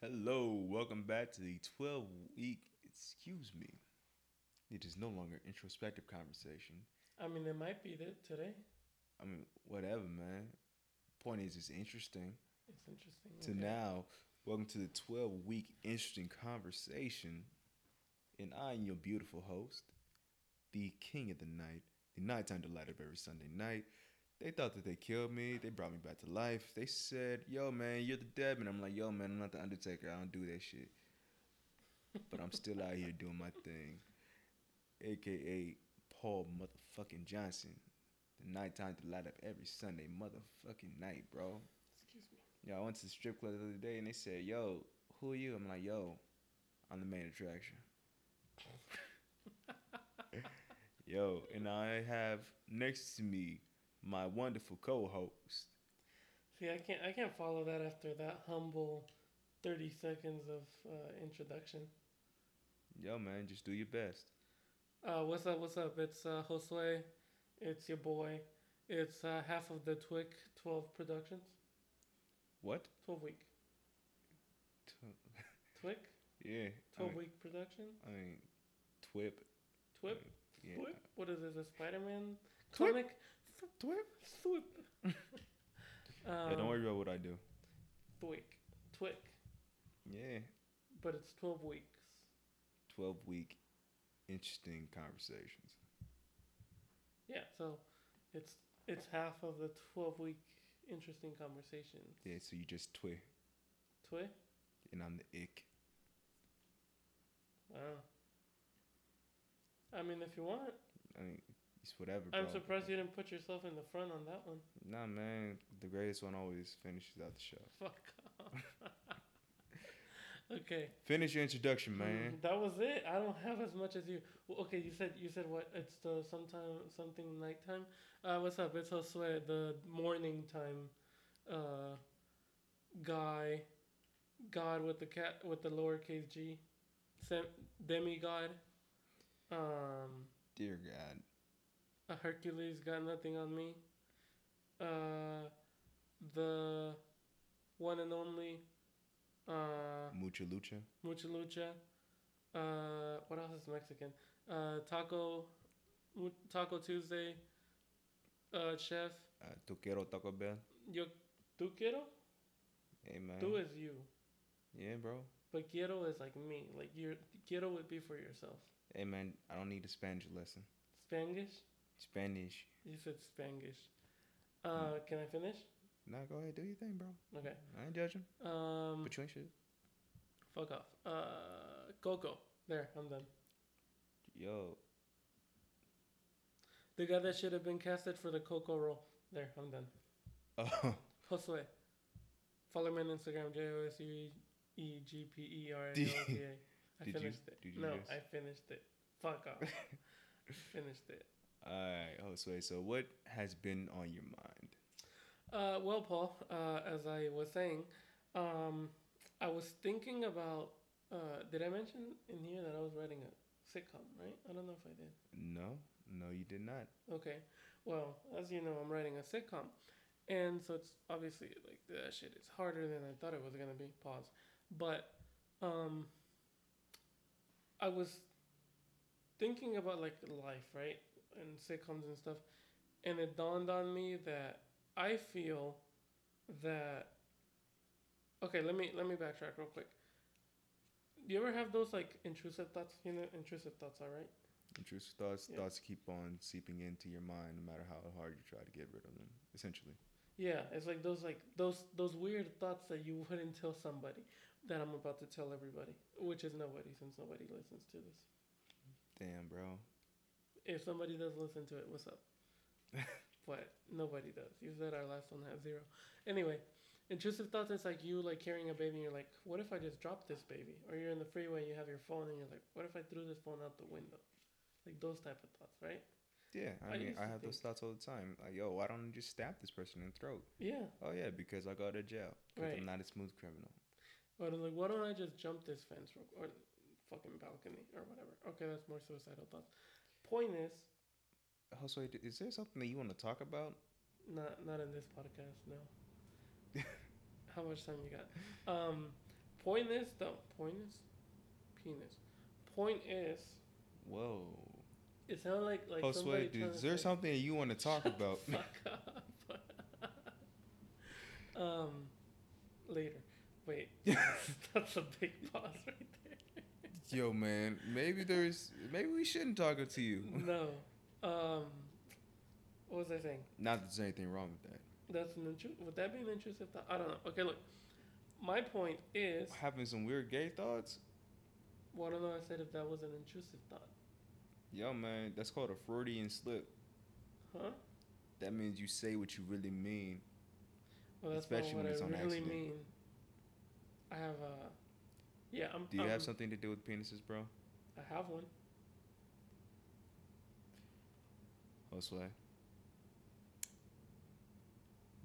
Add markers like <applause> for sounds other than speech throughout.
Hello, welcome back to the 12 week, excuse me. It is no longer introspective conversation. I mean, it might be that today. I mean, whatever, man. Point is, it's interesting. It's interesting. To okay. now, welcome to the 12 week interesting conversation. And I am your beautiful host, the king of the night, the nighttime delight of every Sunday night. They thought that they killed me. They brought me back to life. They said, "Yo, man, you're the dead man." I'm like, "Yo, man, I'm not the Undertaker. I don't do that shit." But I'm still out here doing my thing, aka Paul motherfucking Johnson, the nighttime delight up every Sunday motherfucking night, bro. Excuse me. Yeah, I went to the strip club the other day and they said, "Yo, who are you?" I'm like, "Yo, I'm the main attraction." <laughs> <laughs> Yo, and I have next to me my wonderful co-host. See, I can't. I can't follow that after that humble, thirty seconds of uh, introduction. Yo, man, just do your best. Uh, what's up? What's up? It's uh, Josue. It's your boy. It's uh, half of the Twic Twelve Productions. What? Twelve week. Tw- Twic. <laughs> yeah. Twelve I mean, week production. I mean, twip. Twip. Yeah. Twip. What is this? A Spider Man Twip. Comic? Twip. Twip. yeah, don't worry um, about what I do. Twic. Twic. Yeah. But it's twelve weeks. 12 week interesting conversations. Yeah, so it's it's half of the twelve week interesting conversations. Yeah, so you just twi, Twi? and I'm the ick. Wow. I mean, if you want, I mean, it's whatever, bro. I'm surprised you didn't put yourself in the front on that one. Nah, man, the greatest one always finishes out the show. <laughs> Fuck off. <laughs> okay. Finish your introduction, man. Mm, That was it. I don't have as much as you. Well, okay, you said you said what? It's the sometime something nighttime. Uh, what's up? It's Josue, the morning time, uh, guy, God with the cat with the lowercase g, sem- demigod, um, Dear God. A Hercules got nothing on me, uh, the one and only, uh. Mucha Lucha. Mucha Lucha. Uh, what else is Mexican? Uh, Taco, Taco Tuesday. Uh, chef. Uh, tu quiero Taco Bell. Yo, tú quiero? Hey, man. Tú is you, Yeah, bro. but quiero is like me. Like your quiero would be for yourself. Hey, man, I don't need a Spanish lesson. Spanglish? Spanish. You said Spanish. Uh, can I finish? Nah, go ahead, do your thing, bro. Okay. I ain't judging. Um, But you ain't shit. fuck off. Uh, Coco. There, I'm done. Yo, The guy that should have been casted for the Coco role. There, I'm done. oh, <laughs> Josue. Follow me on Instagram, J O S U E G P E R N O T A. <laughs> I Did you- finished it. no, I finished it. Fuck off. <laughs> finished it. Alright, Josue. So, what has been on your mind? Uh, well, Paul, uh, as I was saying, um, I was thinking about. Uh, did I mention in here that I was writing a sitcom, right? I don't know if I did. No, no, you did not. Okay. Well, as you know, I'm writing a sitcom. And so it's obviously like that shit is harder than I thought it was going to be. Pause. But um I was thinking about like life, right? And sitcoms and stuff. And it dawned on me that I feel that Okay, let me let me backtrack real quick. Do you ever have those like intrusive thoughts? You know, intrusive thoughts, all right? Intrusive thoughts, Yeah. thoughts keep on seeping into your mind no matter how hard you try to get rid of them, essentially. Yeah, it's like those like those those weird thoughts that you wouldn't tell somebody that I'm about to tell everybody, which is nobody since nobody listens to this. Damn, bro. If somebody does listen to it, what's up? <laughs> but nobody does. You said our last one had zero. Anyway, intrusive thoughts is like you like carrying a baby and you're like, what if I just drop this baby? Or you're in the freeway and you have your phone and you're like, what if I threw this phone out the window? Like those type of thoughts, right? Yeah, I, I mean, I have those thoughts all the time. Like, yo, why don't I just stab this person in the throat? Yeah. Oh yeah, because I go to jail. Because Right. I'm not a smooth criminal. Or they're like, why don't I just jump this fence or fucking balcony or whatever? Okay, that's more suicidal thoughts. Point is, Josue, d- is there something that you want to talk about? not not in this podcast, no. <laughs> How much time you got? Um, point is though. Point is, penis. Point is, Whoa. it sounded like like somebody Josue, trying is there say- something you want to talk about? Fuck up. <laughs> um, later. Wait, <laughs> that's a big pause right there. Yo, man, maybe there's maybe we shouldn't talk to you. No. Um, what was I saying? Not that there's anything wrong with that. That's an intru- Would that be an intrusive thought? I don't know. Okay, look. My point is, Having some weird gay thoughts? well, I don't know. I said if that was an intrusive thought, Yo, man, that's called a Freudian slip. huh? That means you say what you really mean. Well, that's Especially not what I on really accident. mean. I have uh, yeah. I'm. Do you have something to do with penises, bro? I have one. Oh, Josue?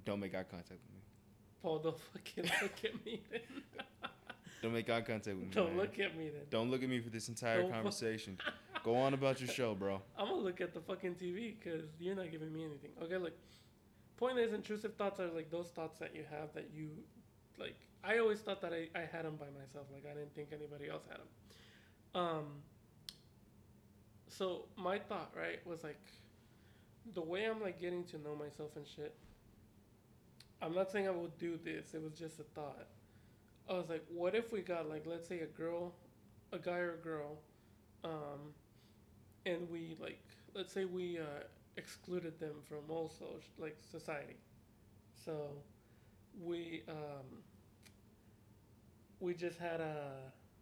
Don't make eye contact with me. Paul, don't fucking look at me then. <laughs> Don't make eye contact with me. don't man. look at me then. Don't look at me for this entire Don't fu- conversation. <laughs> Go on about your show, bro. I'm gonna look at the fucking TV because you're not giving me anything. Okay, look. Point is, intrusive thoughts are like those thoughts that you have that you, like. I always thought that I, I had them by myself. Like I didn't think anybody else had them. Um. So my thought, right, was like, the way I'm like getting to know myself and shit. I'm not saying I would do this. It was just a thought. I was like, what if we got like, let's say a girl, a guy or a girl, um, and we like let's say we uh, excluded them from also like society so we um, we just had a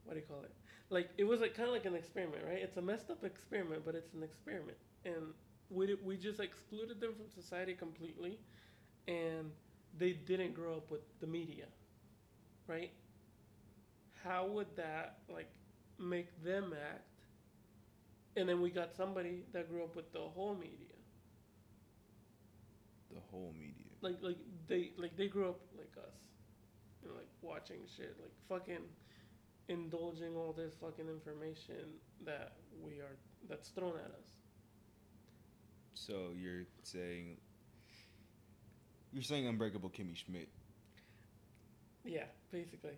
what do you call it? Like it was like kind of like an experiment right? It's a messed up experiment but it's an experiment. And we, di- we just excluded them from society completely and they didn't grow up with the media right? How would that like make them act? And then we got somebody that grew up with the whole media. The whole media. like like they like they grew up like us you know, like watching shit like fucking indulging all this fucking information that we are that's thrown at us. So you're saying you're saying Unbreakable Kimmy Schmidt. yeah basically.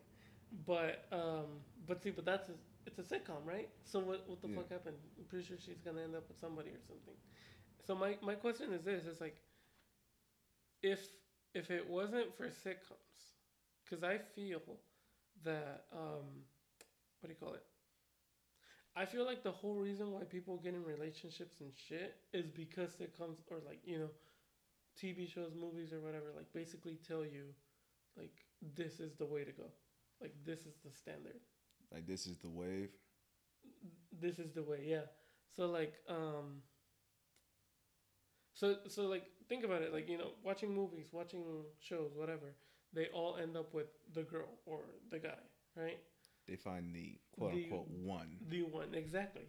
But um but see but that's a, it's a sitcom right? So what what the Yeah. fuck happened? I'm pretty sure she's gonna end up with somebody or something. So my my question is this it's like if if it wasn't for sitcoms because i feel that um what do you call it? I feel like the whole reason why people get in relationships and shit is because sitcoms or like you know tv shows movies or whatever like basically tell you like this is the way to go. Like this is the standard. Like this is the wave. this is the way yeah. So like um so so like think about it like you know watching movies watching shows whatever they all end up with the girl or the guy right They find the quote The- unquote one. the one exactly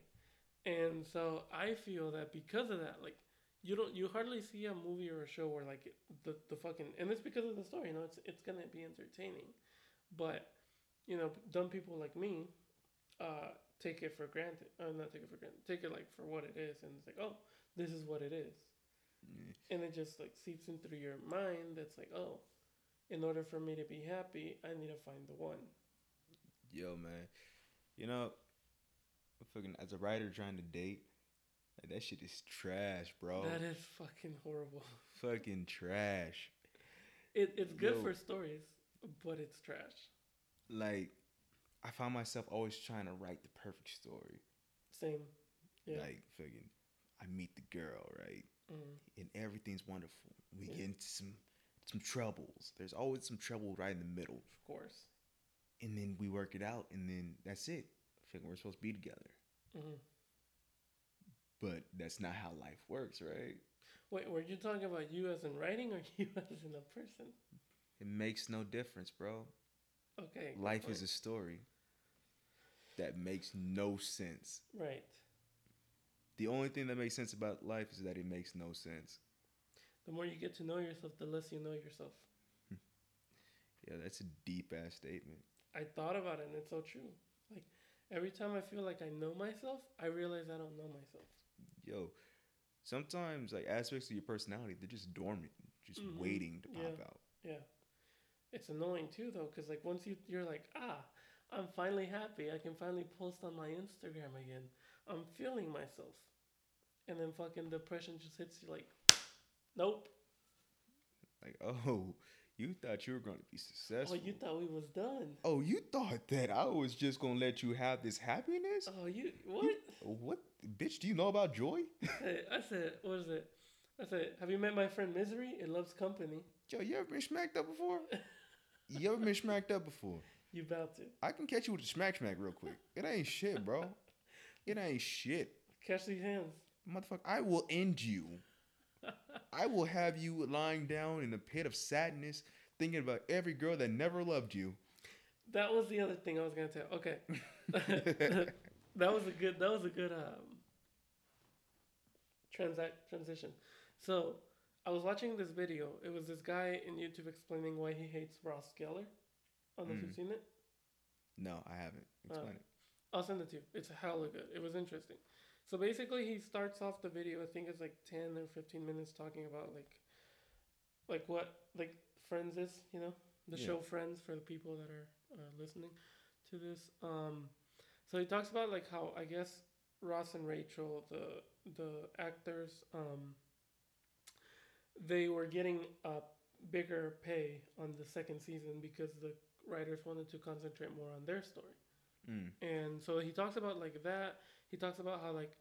and so i feel that because of that like you don't you hardly see a movie or a show where like the the fucking and it's because of the story you know it's it's gonna be entertaining but you know dumb people like me uh take it for granted uh, not take it for granted take it like for what it is and it's like oh this is what it is. And it just like seeps in through your mind that's like oh in order for me to be happy i need to find the one Yo, man. You know, fucking as a writer trying to date, like that shit is trash, bro. that is fucking horrible <laughs> fucking trash. It, it's good Yo. for stories, but it's trash. Like, I find myself always trying to write the perfect story. Same. Yeah. Like, fucking, I meet the girl, right? Mm. And everything's wonderful. We Yeah. get into some some troubles. There's always some trouble right in the middle. Of course. And then we work it out, and then that's it. Fucking, we're supposed to be together. hmm But that's not how life works, right? Wait, were you talking about you as in writing or <laughs> you as in a person? It makes no difference, bro. Okay. Life is a story that makes no sense. right. The only thing that makes sense about life is that it makes no sense. The more you get to know yourself, the less you know yourself. Yeah, that's a deep ass statement. I thought about it, and it's so true. Like every time I feel like I know myself, I realize I don't know myself. Yo, sometimes like aspects of your personality, they're just dormant, just Mhm. waiting to pop Yeah. out. Yeah. It's annoying too, though, because like once you you're like ah, I'm finally happy. I can finally post on my Instagram again. I'm feeling myself. And then fucking depression just hits you like, nope. Like, <laughs> oh, you thought you were going to be successful. Oh, you thought we was done. Oh, you thought that I was just gonna let you have this happiness? Oh, you what? You- what, bitch? Do you know about joy? <laughs> Hey, I said, what is it? I said, have you met my friend Misery? It loves company. Yo, you ever been smacked up before? you ever been smacked up before? <laughs> You about to I can catch you with a smack smack real quick. It ain't shit, bro. It ain't shit. catch these hands. Motherfucker, I will end you. <laughs> I will have you lying down in a pit of sadness, thinking about every girl that never loved you. That was the other thing I was gonna tell. Okay, <laughs> that was a good. That was a good um, transact transition. So I was watching this video. It was this guy in YouTube explaining why he hates Ross Geller. I don't know if Mm. you've seen it. No, I haven't. Explain it. I'll send it to you. It's hella good. It was interesting. So basically, he starts off the video. I think it's like ten or fifteen minutes talking about like, like what like Friends is. You know, the Yeah. show Friends for the people that are uh, listening to this. Um, so he talks about like how I guess Ross and Rachel, the the actors, um, they were getting a bigger pay on the second season because the writers wanted to concentrate more on their story. Mm. And so he talks about like that. He talks about how like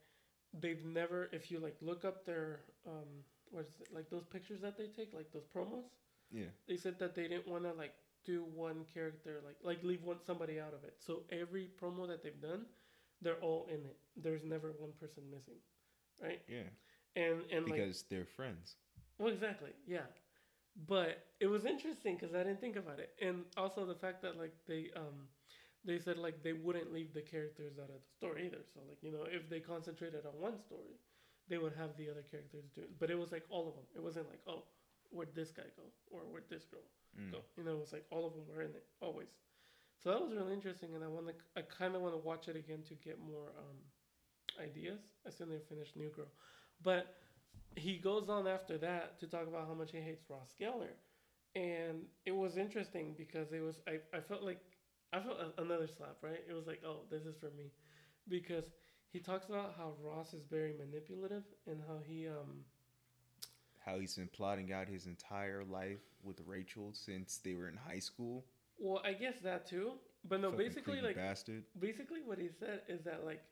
they've never, if you like look up their um, what is it like those pictures that they take, like those promos. Yeah. They said that they didn't want to like do one character like like leave one somebody out of it. So every promo that they've done, they're all in it. There's never one person missing, right? Yeah. And and like Because they're friends. well, exactly, yeah. But it was interesting because I didn't think about it, and also the fact that like they um they said like they wouldn't leave the characters out of the story either. So like you know if they concentrated on one story, they would have the other characters do it. But it was like all of them. It wasn't like oh where'd this guy go or where'd this girl Mm. go. You know it was like all of them were in it always. So that was really interesting, and I want to I kind of want to watch it again to get more um ideas. I still need to finish New Girl, but he goes on after that to talk about how much he hates Ross Geller, and it was interesting because it was I, I felt like I felt a- another slap right. It was like oh this is for me, because he talks about how Ross is very manipulative and how he um How he's been plotting out his entire life with Rachel since they were in high school. well I guess that too, but no Fucking basically like bastard. basically what he said is that like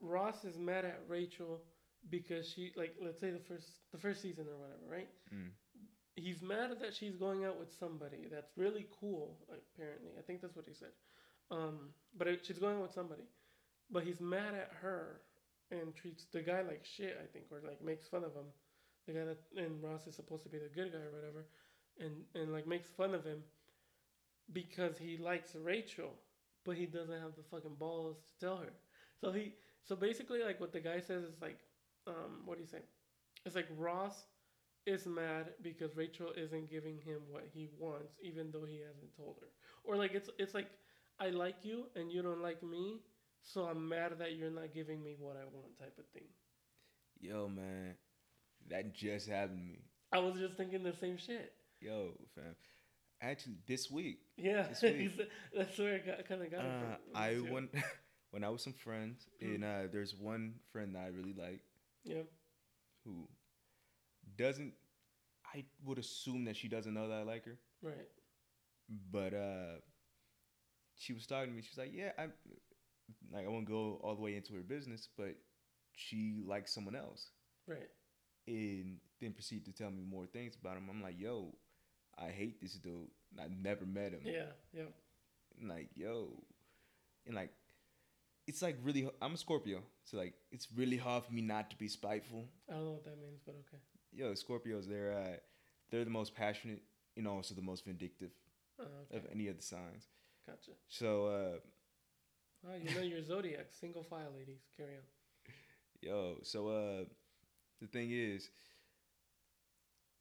Ross is mad at Rachel because she like let's say the first the first season or whatever right Mm. He's mad that she's going out with somebody. That's really cool apparently. I think that's what he said. Um, but it, she's going out with somebody. But he's mad at her and treats the guy like shit i think or like makes fun of him. The guy that and ross is supposed to be the good guy or whatever and and like makes fun of him because he likes rachel but he doesn't have the fucking balls to tell her. So he so basically like what the guy says is like um, what do you say? It's like ross is mad because Rachel isn't giving him what he wants, even though he hasn't told her. Or like it's it's like I like you and you don't like me, so I'm mad that you're not giving me what I want, type of thing. Yo, man. That just happened to me. I was just thinking the same shit. Yo, fam. Actually, this week, Yeah, This <laughs> week. <laughs> that's where I got, kind of got it uh, from. I too. went <laughs> when I was some friends, Mm. and uh, there's one friend that I really like Yeah, who doesn't. I would assume that she doesn't know that I like her, right. but uh, she was talking to me. She was like, "Yeah, I like I won't go all the way into her business, but she likes someone else." Right. and then proceed to tell me more things about him. I'm like, yo, I hate this dude. I never met him. Yeah. Yeah. And like, yo, and like, it's like really. I'm a Scorpio, so like, it's really hard for me not to be spiteful. I don't know what that means, but okay. Yo, Scorpios, they're uh, they're the most passionate and also the most vindictive Uh, okay. of any of the signs. Gotcha. So, uh, Oh, you know your zodiac, single file, ladies. Carry on. <laughs> yo, so uh, the thing is.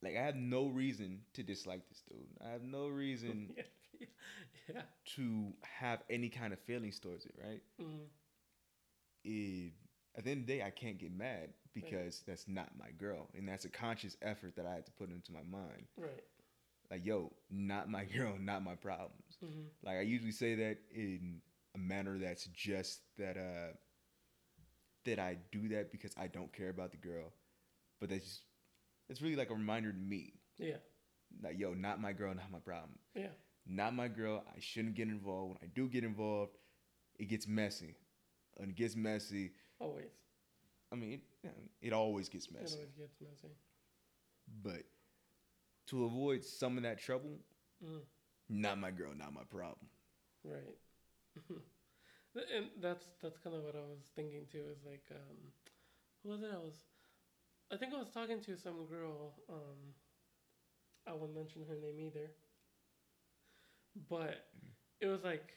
Like I have no reason to dislike this dude. I have no reason <laughs> yeah. <laughs> yeah. to have any kind of feelings towards it, right? Mm, It, at the end of the day, I can't get mad because that's not my girl, and that's a conscious effort that I had to put into my mind. right. Like, yo, not my <laughs> girl, not my problems. hmm Like I usually say that in a manner that's just that uh that I do that because I don't care about the girl, but that's just, it's really like a reminder to me, Yeah. like yo, not my girl, not my problem, Yeah. not my girl. I shouldn't get involved. When I do get involved, it gets messy. When it gets messy, Always. I mean, it, it always gets It messy. always gets messy. But to avoid some of that trouble, Mm. not my girl, not my problem. Right. <laughs> and that's that's kind of what I was thinking too. Is like, um, who was it? I was, I think I was talking to some girl. Um, I won't mention her name either. But it was like,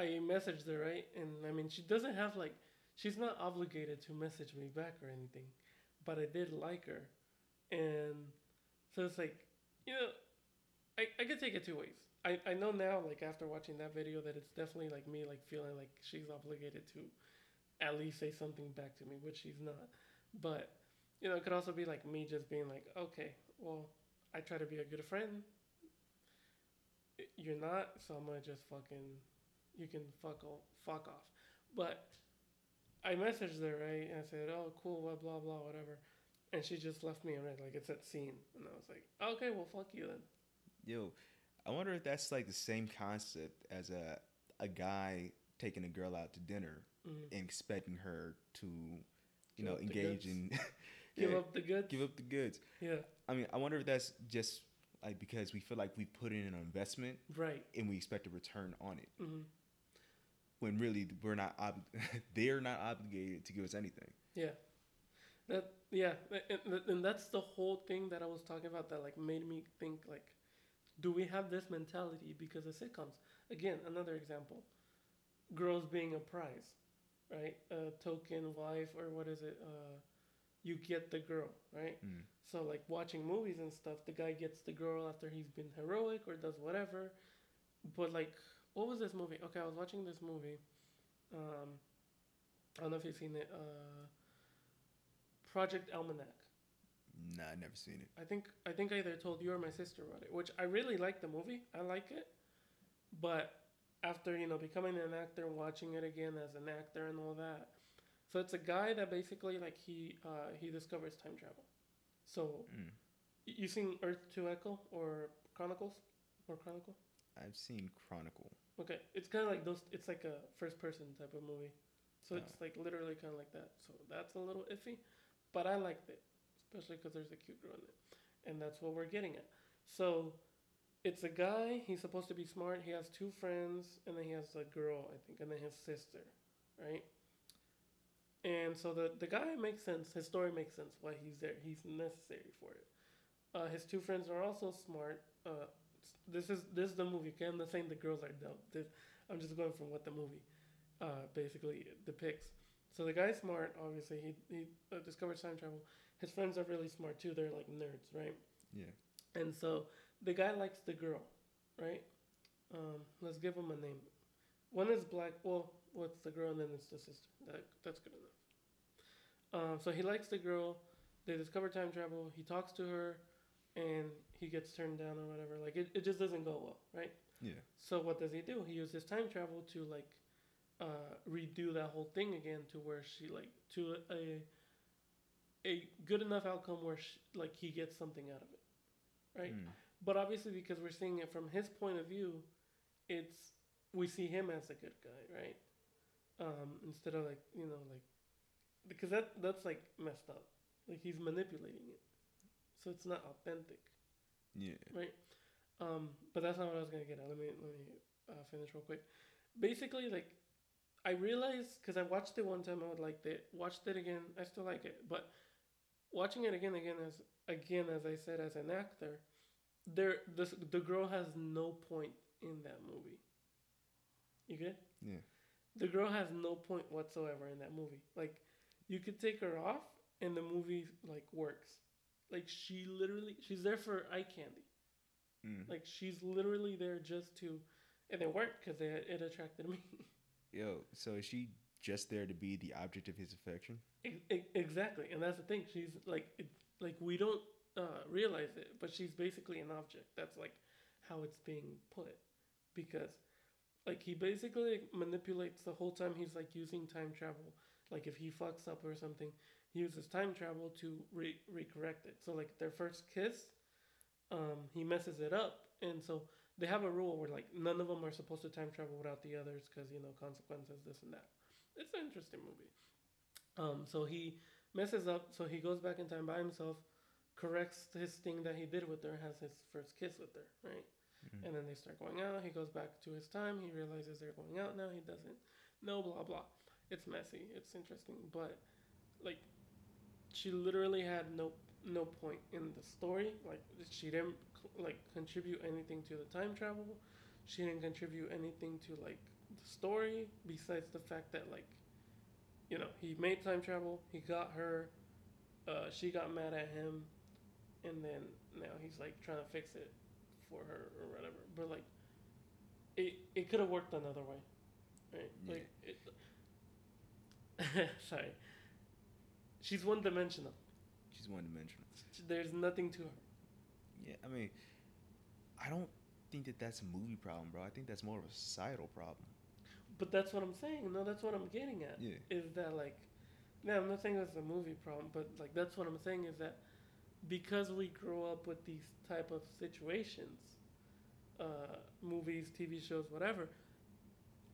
I messaged her right, and I mean she doesn't have like, she's not obligated to message me back or anything, but I did like her, and so it's like, you know, I I could take it two ways. I, I know now, like after watching that video, that it's definitely like me, like feeling like she's obligated to at least say something back to me, which she's not. But you know, it could also be like me just being like, okay, well, I try to be a good friend. You're not, so I'm gonna just fucking, you can fuck off, fuck off. But I messaged her right, and I said, oh, cool, blah blah blah, whatever, and she just left me a red, like it's that scene, and I was like, okay, well, fuck you then. Yo, I wonder if that's like the same concept as a a guy taking a girl out to dinner Mhm. and expecting her to, you Give know, engage in <laughs> Give Yeah, up the goods. give up the goods. Yeah, I mean, I wonder if that's just like because we feel like we put in an investment right. and we expect a return on it, hmm when really we're not ob- <laughs> they're not obligated to give us anything. Yeah, that yeah, and, and- that's the whole thing that I was talking about that like made me think like, do we have this mentality because of sitcoms? Again, another example, girls being a prize, right? A token wife or what is it? Uh, you get the girl, right? Mm. So like watching movies and stuff, the guy gets the girl after he's been heroic or does whatever. But like, what was this movie? Okay, I was watching this movie. Um, I don't know if you've seen it. Uh, Project Almanac. Nah, I never seen it. I think I think I either told you or my sister about it, which I really like the movie. I like it, but after you know becoming an actor and watching it again as an actor and all that, so it's a guy that basically like he uh, he discovers time travel. So Mm. you seen Earth to Echo or Chronicles or Chronicle? I've seen Chronicle. Okay, it's kind of like those. It's like a first person type of movie, so Oh. it's like literally kind of like that. So that's a little iffy, but I liked it, especially because there's a cute girl in it, and that's what we're getting at. So it's a guy. He's supposed to be smart. He has two friends, and then he has a girl, I think, and then his sister, right? And so the the guy makes sense. His story makes sense. Why he's there. He's necessary for it. Uh, his two friends are also smart. Uh, this is this is the movie. Okay, I'm not saying the girls are dumb. This, I'm just going from what the movie uh, basically depicts. So the guy's smart. Obviously, he he uh, discovers time travel. His friends are really smart too. They're like nerds, right? Yeah. And so the guy likes the girl, right? Um, let's give him a name. One is black. Well, what's the girl? And then it's the sister. That that's good enough. Um, so he likes the girl. They discover time travel. He talks to her, and he gets turned down or whatever. Like it, it just doesn't go well, right? Yeah. So what does he do? He uses time travel to like uh, redo that whole thing again to where she like to a a good enough outcome where she, like he gets something out of it, right? Mm. But obviously, because we're seeing it from his point of view, it's we see him as a good guy, right? Um, instead of like you know like because that that's like messed up. Like he's manipulating it, so it's not authentic, Yeah. right? Um, but that's not what I was gonna get at. Let me let me uh, finish real quick. Basically, like I realized because I watched it one time, I would liked it. Watched it again, I still like it. But watching it again, again as again as I said, as an actor, there this the girl has no point in that movie. You get? Yeah. The girl has no point whatsoever in that movie. Like, you could take her off, and the movie like works. Like she literally, she's there for eye candy. Mm. Like she's literally there just to, and it worked because it, it attracted me. <laughs> Yo, so is she just there to be the object of his affection? E- e- exactly, and that's the thing. She's like, it, like we don't uh, realize it, but she's basically an object. That's like how it's being put, because Like he basically manipulates the whole time he's like using time travel. Like if he fucks up or something, uses time travel to re recorrect it. So like their first kiss, um, he messes it up, and so they have a rule where like none of them are supposed to time travel without the others because you know consequences, this and that. It's an interesting movie. Um, so he messes up, so he goes back in time by himself, corrects his thing that he did with her, has his first kiss with her, right? Mhm. And then they start going out. He goes back to his time. He realizes they're going out now. He doesn't. No, blah blah. It's messy. It's interesting, but like, she literally had no no point in the story. Like, she didn't like contribute anything to the time travel. She didn't contribute anything to like the story besides the fact that like, you know, he made time travel. He got her. Uh, she got mad at him, and then now he's like trying to fix it for her or whatever. But like, it it could have worked another way, right? Yeah. Like, it, <laughs> sorry, she's one dimensional. She's one dimensional. There's nothing to her. Yeah, I mean, I don't think that that's a movie problem, bro. I think that's more of a societal problem. But that's what I'm saying. No, that's what I'm getting at. Yeah. Is that like, no, I'm not saying that's a movie problem, but like that's what I'm saying is that because we grow up with these type of situations, uh, movies, TV shows, whatever.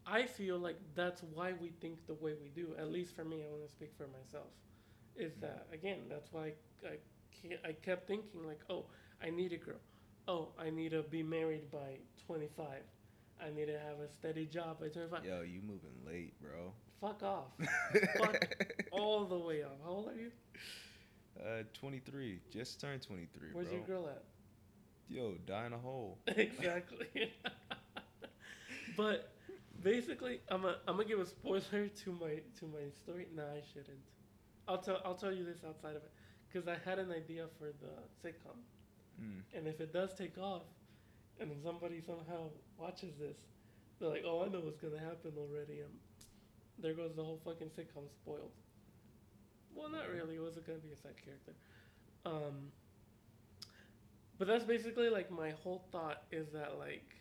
I feel like that's why we think the way we do. At least for me, I want to speak for myself. Is that again? That's why I can't, I kept thinking like, oh, I need a girl. Oh, I need to be married by 25. I need to have a steady job by 25. Yo, you moving late, bro. Fuck off. <laughs> Fuck all the way off. How old are you? Uh, 23. Just turned 23, Where's bro. your girl at? Yo, die in a hole. <laughs> <laughs> exactly. but basically, I'm a, I'm gonna give a spoiler to my to my story. Nah, I shouldn't. I'll tell I'll tell you this outside of it because I had an idea for the sitcom, Mm. and if it does take off, and somebody somehow watches this, they're like, "Oh, I know what's gonna happen already," and there goes the whole fucking sitcom spoiled. Well, not really. It wasn't gonna be a side character. Um, but that's basically like my whole thought is that like,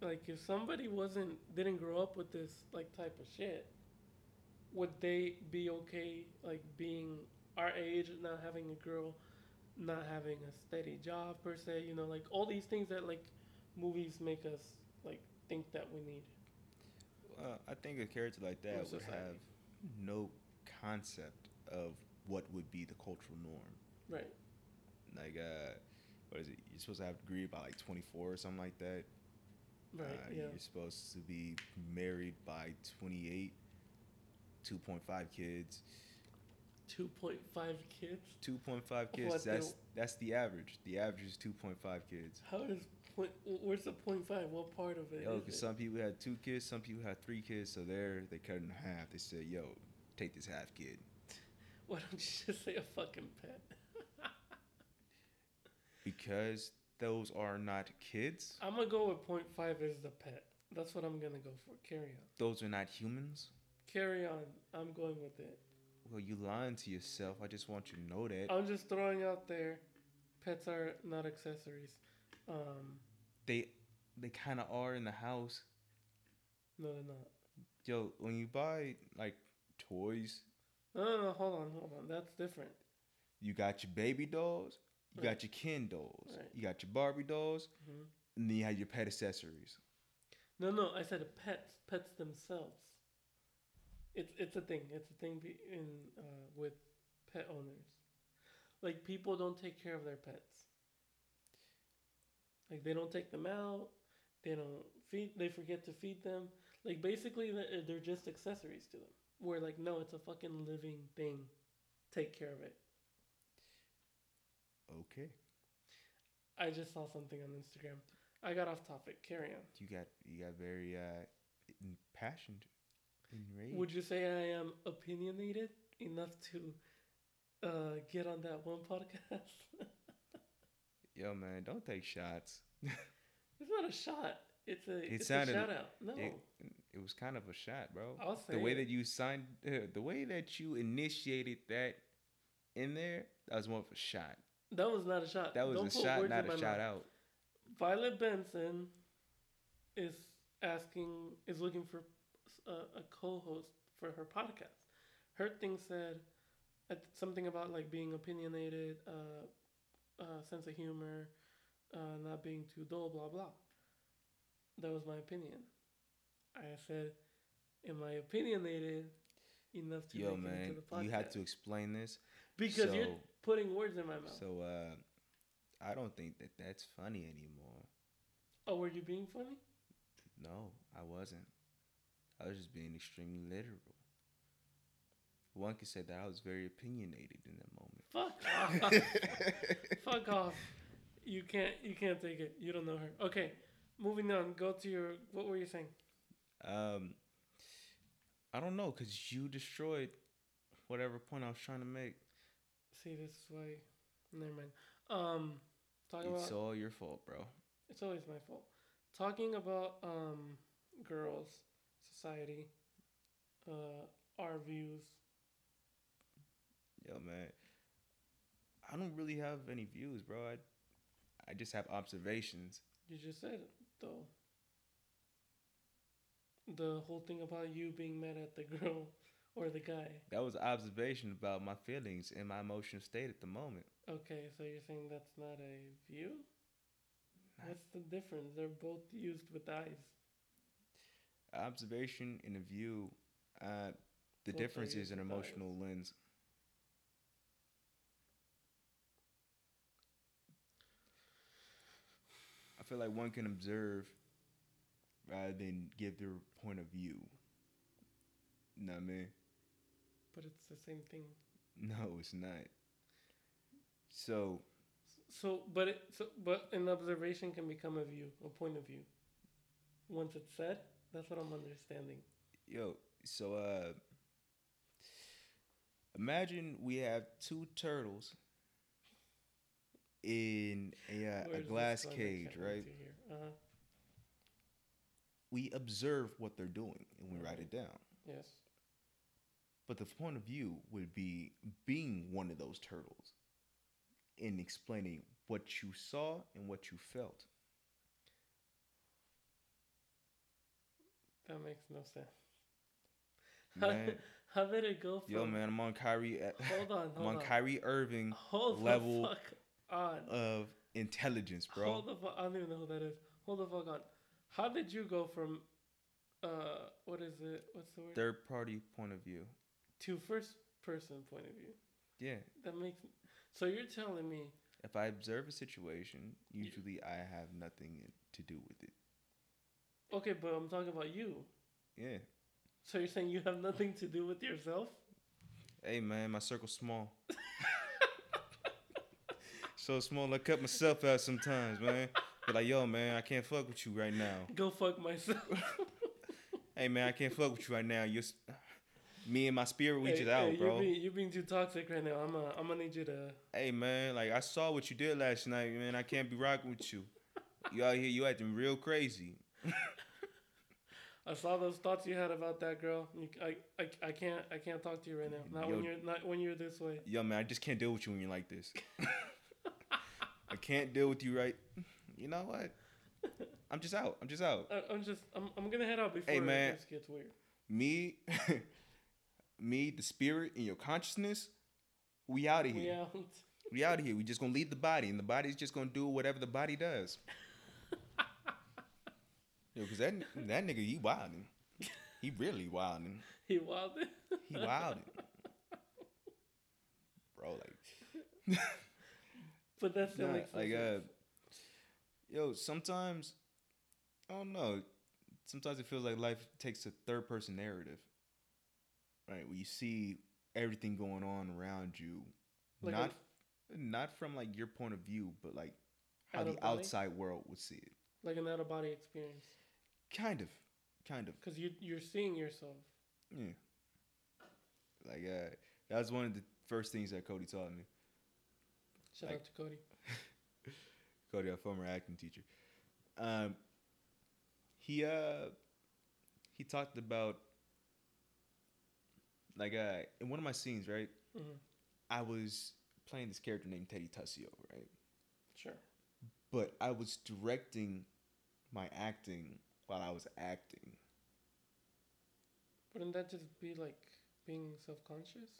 like if somebody wasn't didn't grow up with this like type of shit, would they be okay like being our age, not having a girl, not having a steady job per se? You know, like all these things that like movies make us like think that we need. Well, I think a character like that would have no concept of what would be the cultural norm. Right. Like, uh, what is it? You're supposed to have a degree by like 24 or something like that. Right. Uh, yeah. You're supposed to be married by 28, 2.5 kids. Two point five kids. 2.5 kids. What the- that's that's the average. The average is 2.5 kids. How does point? Where's the point five? What part of it? Yo, because some people had two kids, some people had three kids, so there they cut it in half. They said, "Yo, take this half kid." <laughs> Why don't you just say a fucking pet? <laughs> Because those are not kids. I'm gonna go with point five as the pet. That's what I'm gonna go for. Carry on. Those are not humans. Carry on. I'm going with it. Well, you lying to yourself. I just want you to know that I'm just throwing out there. Pets are not accessories. Um, they they kind of are in the house. no, they're not. Yo, when you buy like toys, No, no, no. Hold on, hold on. That's different. you got your baby dolls, you Right. got your Ken dolls, Right. you got your Barbie dolls, hmm and then you have your pet accessories. No, no. I said pets. Pets themselves. It's it's a thing. It's a thing in uh, with pet owners. Like people don't take care of their pets. Like they don't take them out. They don't feed. They forget to feed them. Like basically, they're they're just accessories to them. Where like no, it's a fucking living thing. Take care of it. Okay, I just saw something on Instagram. I got off topic. Carry on. you got you got very uh impassioned, enraged. Would you say I am opinionated enough to uh, get on that one podcast? <laughs> Yo, man, don't take shots. it's not a shot. It's a It it's sounded- a shout out. No, It, it was kind of a shot, bro. I'll say the way it. that you signed, uh, the way that you initiated that in there, that was more of a shot. that was not a shot. That was Don't a shot, not a shout out. Violet Benson is asking is looking for a, a co-host for her podcast. Her thing said uh, something about like being opinionated, uh, uh, sense of humor, uh, not being too dull, blah blah. That was my opinion. I said, "Am I opinionated enough to Yo, make it into the podcast?" you had to explain this. because you're putting words in my mouth. So, uh, I don't think that that's funny anymore. oh, were you being funny? No, I wasn't. I was just being extremely literal. One could say that I was very opinionated in that moment. Fuck <laughs> off. Fuck off. You can't you can't take it. You don't know her. Okay. Moving on. Go to your what were you saying? Um, I don't know, cause you destroyed whatever point I was trying to make. See, this is why never mind. Um talking It's about all your fault, bro. it's always my fault. Talking about um girls, society, uh our views. Yo, man, I don't really have any views, bro. I, I just have observations. You just said it though. The whole thing about you being mad at the girl <laughs> or the guy. That was observation about my feelings and my emotional state at the moment. Okay, so you're saying that's not a view? Nah. What's the difference? They're both used with eyes. Observation and a view. Uh, the are difference is an emotional lens. I feel like one can observe rather than give their point of view. Know what I mean? But it's the same thing. No, it's not. So So, but it, so, but an observation can become a view, a point of view. Once it's said, that's what I'm understanding. yo, so uh imagine we have two turtles in a, uh, a glass cage, right? Uh-huh. We observe what they're doing and we write it down. Yes. But the point of view would be being one of those turtles and explaining what you saw and what you felt. That makes no sense. How, Man, <laughs> how did it go from? yo, man, I'm on Kyrie. Hold on, I'm hold <laughs> on on. Kyrie Irving <laughs> Hold level the fuck on. of intelligence, bro. Hold the fuck. I don't even know who that is. Hold the fuck on. How did you go from, uh, what is it? What's the word? Third party point of view. to first person point of view. Yeah. That makes. So you're telling me If I observe a situation, usually I have nothing to do with it. Okay, but I'm talking about you. Yeah. So you're saying you have nothing to do with yourself? Hey man, my circle's small. <laughs> so small I cut myself out sometimes, man. Be like, yo, man, I can't fuck with you right now. Go fuck myself. <laughs> Hey man, I can't fuck with you right now. You're s- me and my spirit, we Hey, just out, bro. You're being, you're being too toxic right now. I'm uh, I'm gonna need you to. hey man, like I saw what you did last night, man. I can't be rocking with you. You out here, you acting real crazy. <laughs> I saw those thoughts you had about that girl. I, I, I can't I can't talk to you right now. Not when you're not when you're this way. Yo, man, I just can't deal with you when you're like this. I can't deal with you right. You know what? <laughs> I'm just out. I'm just out. I, I'm just I'm, I'm gonna head out before Hey, man. this gets weird. Me, <laughs> me, the spirit and your consciousness, we out of here. We out. We out of here. We just gonna leave the body, and the body's just gonna do whatever the body does. <laughs> Yo, cause that that nigga, he wildin'. He really wildin'. <laughs> He wilded. He wildin'. Bro, like, But that's still nah, like, uh, yo, sometimes I don't know. Sometimes it feels like life takes a third person narrative, right? Where you see everything going on around you, Like not not from like your point of view, but like how the body? outside world would see it. like an out of body experience. Kind of, kind of, Because you you're seeing yourself. yeah. Like uh, that was one of the first things that Cody taught me. Shout Like- out to Cody. <laughs> Cody, our former acting teacher. Um, he uh, he talked about like uh, in one of my scenes, right? hmm I was playing this character named Teddy Tussio, right? Sure. But I was directing my acting while I was acting. Wouldn't that just be like being self-conscious?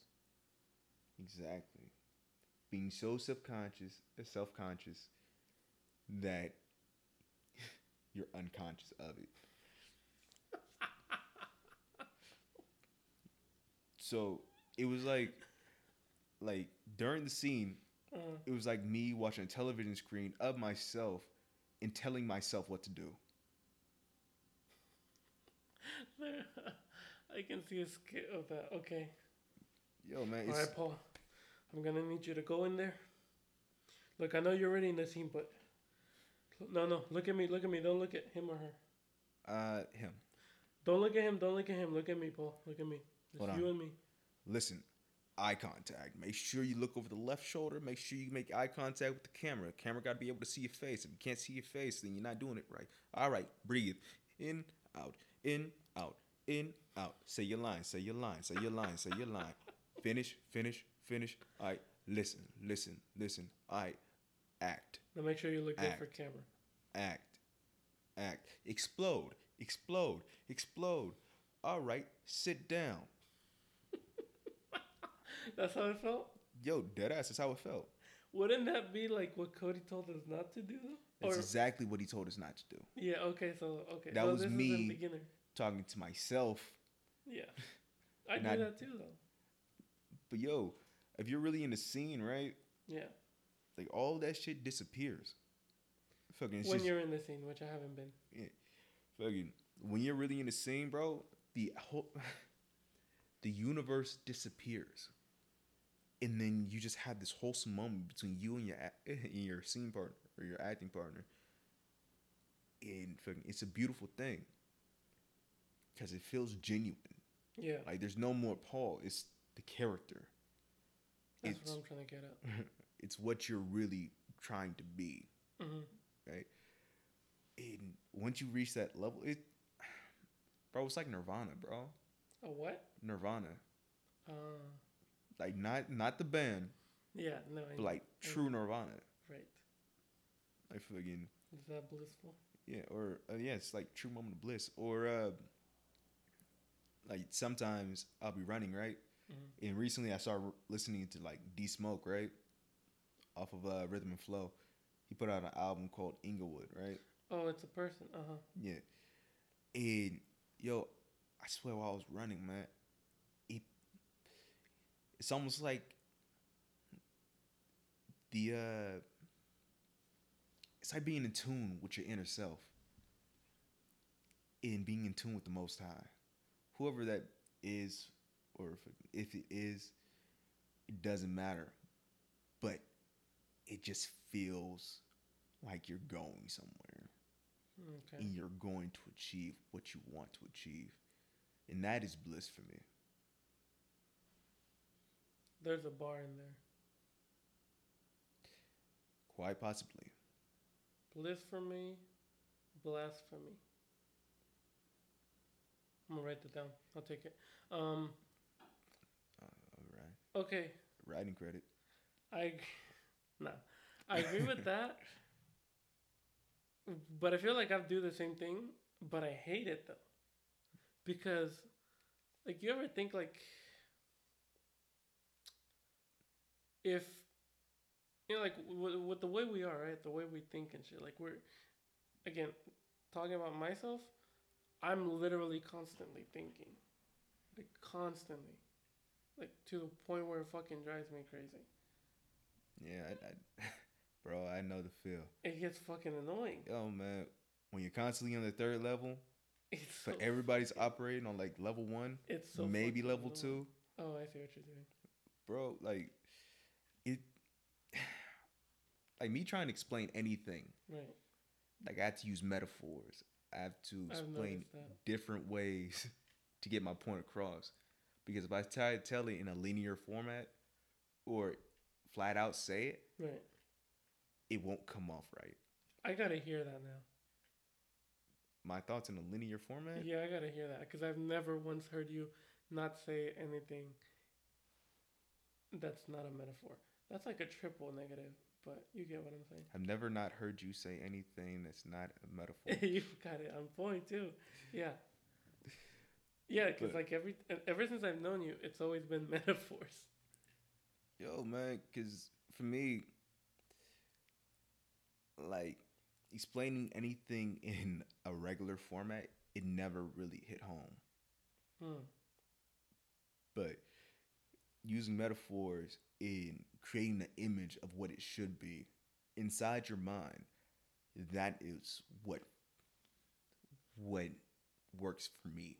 Exactly. Being so subconscious, uh, self-conscious that <laughs> you're unconscious of it. <laughs> so it was like, like during the scene, Uh, it was like me watching a television screen of myself and telling myself what to do. There, <laughs> I can see a skit of that. Okay. Yo, man, All right, Paul. I'm gonna need you to go in there. Look, I know you're already in the scene, but no, no. Look at me. Look at me. Don't look at him or her. uh, him. Don't look at him. Don't look at him. Look at me, Paul. Look at me. It's Hold you on. and me. Listen, eye contact. Make sure you look over the left shoulder. Make sure you make eye contact with the camera. Camera got to be able to see your face. If you can't see your face, then you're not doing it right. All right, breathe. In, out, in, out, in, out. Say your line. Say your line. Say your line. Say your line. Finish, finish, finish. All right, listen, listen, listen. All right, act, Now make sure you look good for camera. act, act. Explode, explode, explode. All right, sit down. <laughs> That's how it felt. Yo, deadass, that's how it felt. Wouldn't that be like what Cody told us not to do? though? That's Or exactly what he told us not to do. yeah. Okay. So okay. That so was me. beginner. Talking to myself. Yeah. <laughs> I do I- that too, though. But yo, if you're really in the scene, right? Yeah. Like all that shit disappears. Fucking, when just, you're in the scene, which I haven't been. fucking, when you're really in the scene, bro, the whole, <laughs> the universe disappears, and then you just have this wholesome moment between you and your <laughs> and your scene partner or your acting partner, and fucking, it's a beautiful thing. Because it feels genuine. Yeah. Like there's no more Paul. It's the character. That's it's what I'm trying to get at. <laughs> it's what you're really trying to be, hmm right? And once you reach that level, it, <sighs> bro, it's like Nirvana, bro. A what? Nirvana, Uh, like not not the band, yeah. No. I like I- true Nirvana, Right. like fucking Is that blissful? yeah, or uh, yeah, it's like true moment of bliss, or uh, like sometimes I'll be running right, Mhm. and recently I started listening to like D Smoke right, off of uh, Rhythm and Flow. He put out an album called Inglewood, right? Oh, it's a person. Uh huh. Yeah. And yo, I swear while I was running, man, it it's almost like the uh it's like being in tune with your inner self. And being in tune with the most high. Whoever that is, or if, if it is, it doesn't matter. But it just feels like you're going somewhere Okay. and you're going to achieve what you want to achieve. And that is bliss for me. There's a bar in there. Quite possibly. Bliss for me, blasphemy. I'm gonna write that down. I'll take it. Um. All right. Okay. Writing credit. I. <laughs> Nah. I agree with that. But I feel like I do the same thing, but I hate it though. Because, like, you ever think, like, if, you know, like, with, with the way we are, right? The way we think and shit, like, we're, again, talking about myself, I'm literally constantly thinking. Like, constantly. Like, to the point where it fucking drives me crazy. Yeah, I, I, <laughs> bro, I know the feel. It gets fucking annoying. Yo, man, when you're constantly on the third level, <laughs> It's so but everybody's operating on like level one, It's so maybe level annoying. two, Oh, I see what you're saying. bro, like it, <sighs> like me trying to explain anything, Right. like I have to use metaphors. I have to explain different ways <laughs> to get my point across. Because if I try to tell it in a linear format or flat out say it, Right. it won't come off right. I gotta hear that now. My thoughts in a linear format? Yeah, I gotta hear that because I've never once heard you not say anything that's not a metaphor. That's like a triple negative but you get what I'm saying. I've never not heard you say anything that's not a metaphor. <laughs> you got it on point too. Yeah. Yeah, because like every ever since I've known you, it's always been <laughs> metaphors. Yo, man, because for me, like explaining anything <laughs> in a regular format, it never really hit home. Hmm. But using metaphors in creating the image of what it should be inside your mind, that is what what works for me.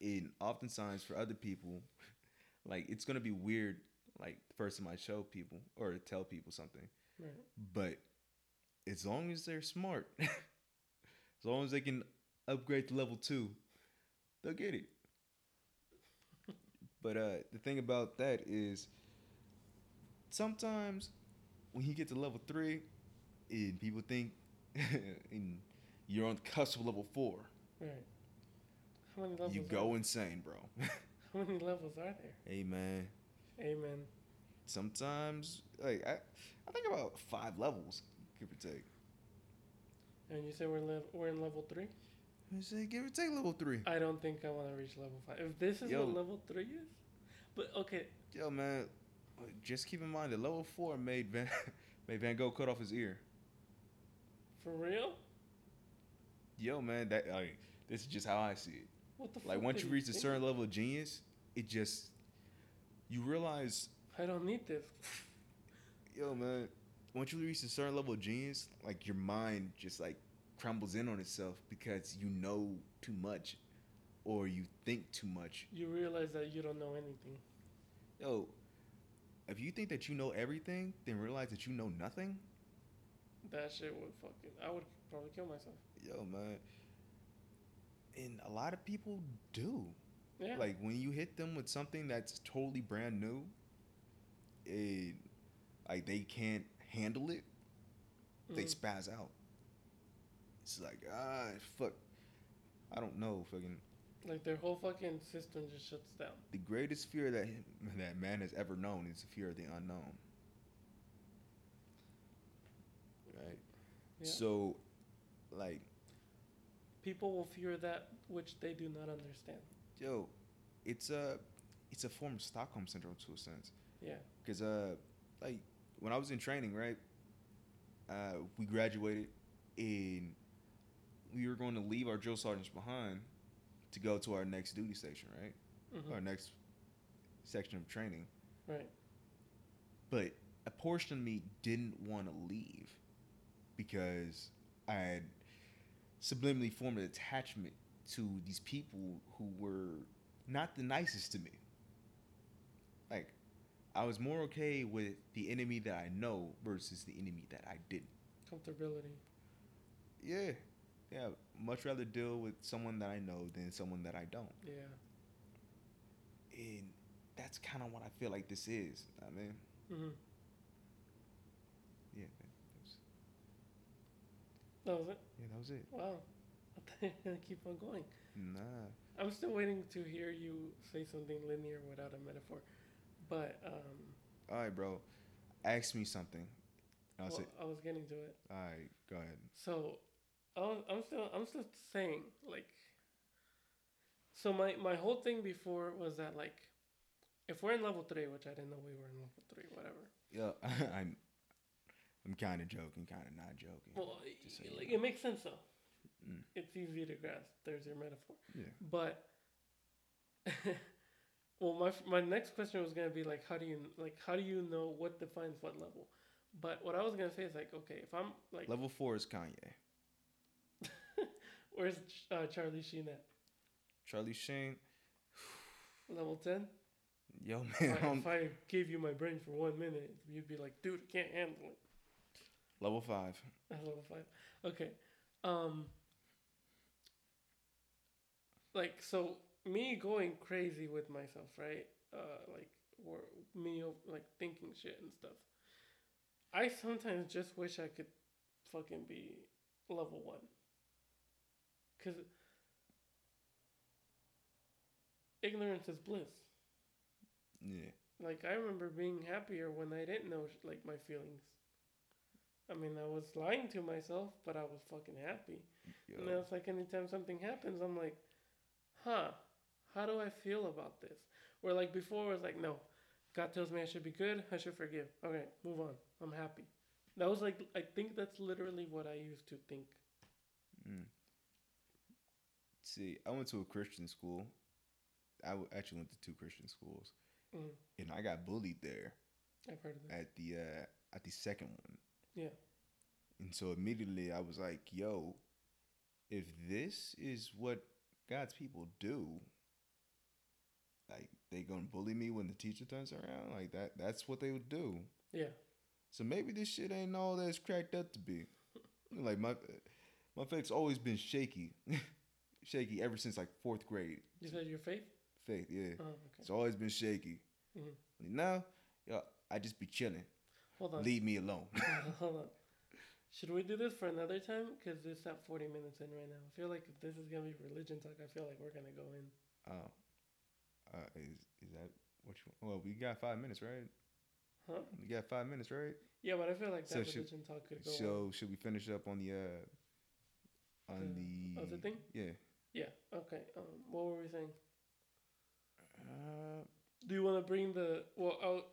And oftentimes for other people, <laughs> like it's gonna be weird, like the first time I show people or tell people something. Right. But as long as they're smart, <laughs> as long as they can upgrade to level two, they'll get it. <laughs> but uh, the thing about that is sometimes when you get to level three, and people think <laughs> and you're on the cusp of level four, Right. How many levels? you go there? insane, bro. <laughs> How many levels are there? Amen. Amen. sometimes like I, I think about five levels, give or take. And you say we're lev- we're in level three. I say give or take level three. I don't think I want to reach level five. If this is Yo. what level three is, but okay, Yo, man, just keep in mind that level four made Van <laughs> made Van Gogh cut off his ear. for real, Yo, man, that like this is just how I see it. what the Like once you reach a certain level of genius, it just you realize, I don't need this. yo, man, once you reach a certain level of genius, like your mind just like crumbles in on itself because you know too much, or you think too much. You realize that you don't know anything. Yo, if you think that you know everything, then realize that you know nothing. That shit would fucking. I would probably kill myself. Yo, man. And a lot of people do. Yeah. Like when you hit them with something that's totally brand new, it, like they can't handle it, they Mhm. spaz out. It's like ah fuck, I don't know. Fucking like their whole fucking system just shuts down. the greatest fear that that man has ever known is the fear of the unknown. Right. Yeah. So, like, People will fear that which they do not understand. yo, it's a it's a form of Stockholm syndrome to a sense. Yeah. Cause uh, like when I was in training, right? Uh, we graduated, and we were going to leave our drill sergeants behind to go to our next duty station, right? Mhm. Our next section of training. Right. But a portion of me didn't want to leave because I had subliminally formed an attachment to these people who were not the nicest to me. Like, I was more okay with the enemy that I know versus the enemy that I didn't. Comfortability. Yeah. Yeah. Much rather deal with someone that I know than someone that I don't. Yeah. And that's kind of what I feel like this is. I mean, hmm yeah, man. That was, That was it. yeah, that was it. Wow. <laughs> I thought you were gonna keep on going. Nah. I'm still waiting to hear you say something linear without a metaphor. But um, All right, bro. Ask me something. I'll well, say. I was getting to it. All right, go ahead. So, I'm still I'm still saying like. So my my whole thing before was that like, if we're in level three, which I didn't know we were in level three, whatever. Yeah, <laughs> I'm. I'm kind of joking, kind of not joking. Well, so like know. it makes sense though. Mm. It's easy to grasp. There's your metaphor. Yeah. But <laughs> well, my my next question was gonna be like, how do you like how do you know what defines what level? But what I was gonna say is like, okay, if I'm like, Level four is Kanye. Where's uh, Charlie Sheen at? Charlie Sheen. Level 10? Yo, man. If I, if I, gave you my brain for one minute, you'd be like, dude, I can't handle it. Level 5. level 5. Okay. Um, like, so me going crazy with myself, right? Uh, like, or me, like, thinking shit and stuff. I sometimes just wish I could fucking be level 1. Because ignorance is bliss. Yeah. Like I remember being happier when I didn't know like my feelings. I mean, I was lying to myself, but I was fucking happy. Yo. And I was like, anytime something happens, I'm like, huh, how do I feel about this? Where like before, I was like, no, God tells me I should be good, I should forgive. Okay, move on. I'm happy. That was like, I think that's literally what I used to think. Mm. See, I went to a Christian school. I actually went to two Christian schools, Mm, and I got bullied there I've heard of that. at the uh, at the second one. Yeah. And so immediately I was like, "Yo, if this is what God's people do, like they gonna bully me when the teacher turns around, like that. That's what they would do. Yeah. So maybe this shit ain't all that it's cracked up to be. <laughs> Like my my faith's always been shaky, <laughs> shaky ever since like fourth grade. You said your faith? Faith, yeah, Oh, okay. it's always been shaky. Mhm. Now, yo, I just be chilling. Hold on. Leave me alone. <laughs> <laughs> Hold on. Should we do this for another time? Because it's at 40 minutes in right now. I feel like if this is going to be religion talk, I feel like we're going to go in. Oh, uh, is is that what you? Well, we got five minutes, right? Huh? We got five minutes, right? Yeah, but I feel like So that should- religion talk could go So should we finish up on the uh on The the other thing? Yeah. Yeah, okay. Um, what were we saying? Uh, Do you want to bring the. Well.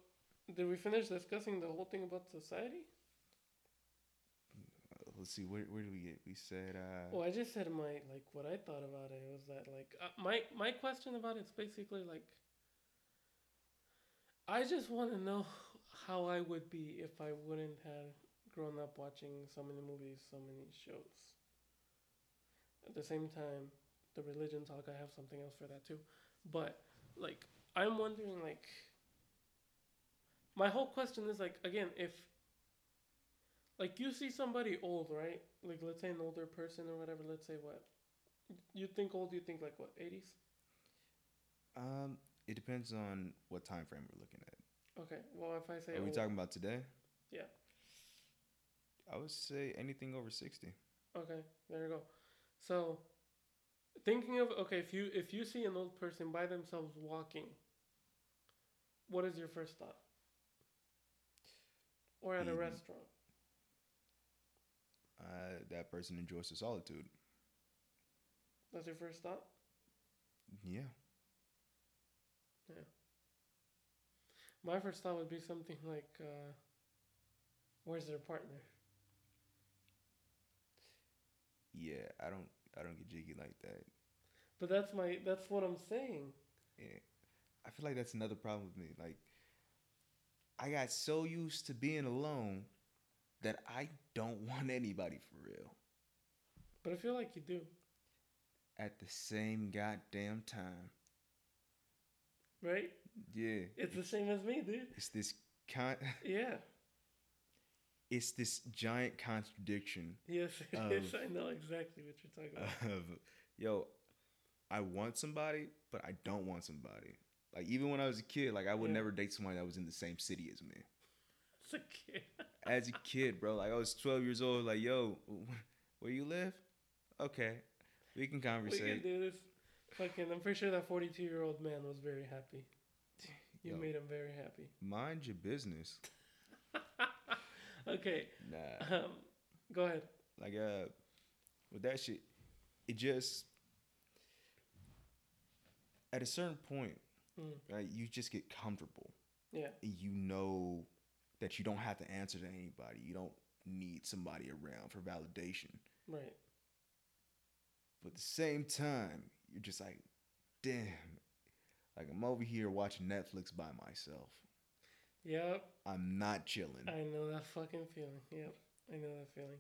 Did we finish discussing the whole thing about society? let's see. Where where do we get? We said uh. Well, I just said my like what I thought about it was that like uh, my my question about it's basically like I just want to know <laughs> how I would be if I wouldn't have grown up watching so many movies, so many shows. At the same time, the religion talk I have something else for that too. But like I'm wondering like my whole question is like again if like you see somebody old, right? Like let's say an older person or whatever. Let's say what you think old. You think like what eighties? Um, it depends on what time frame we're looking at. Okay. Well, if I say Are we talking about today? Yeah. I would say anything over sixty. okay, there you go. So thinking of okay, if you if you see an old person by themselves walking, what is your first thought? Or at a Hmm. restaurant. Uh, that person enjoys the solitude. That's your first thought. Yeah. Yeah. My first thought would be something like, uh, "Where's their partner?" Yeah. I don't. I don't get jiggy like that. But that's my that's what I'm saying. Yeah. I feel like that's another problem with me. Like, I got so used to being alone that I don't <laughs> want anybody for real. But I feel like you do, At the same goddamn time. right? Yeah. It's the same as me, dude. It's this con. <laughs> Yeah. It's this giant contradiction Yes, <laughs> Of- is. I know exactly what you're talking about. of, yo, I want somebody, but I don't want somebody. Like even when I was a kid, like I would Yeah. never date somebody that was in the same city as me. As a kid. <laughs> As a kid, bro, like I was 12 years old. Like, yo, where you live? Okay, we can We can do this. Fucking, I'm pretty sure that 42 year old man was very happy. You Yo. made him very happy. Mind your business. <laughs> <laughs> Okay, Nah, um, go ahead. like uh, with that shit, it just at a certain point, Mm. right? You just get comfortable. Yeah, you know that you don't have to answer to anybody. You don't need somebody around for validation. right. But at the same time, you're just like, damn, like I'm over here watching Netflix by myself. Yep, I'm not chilling. I know that fucking feeling. Yep, I know that feeling.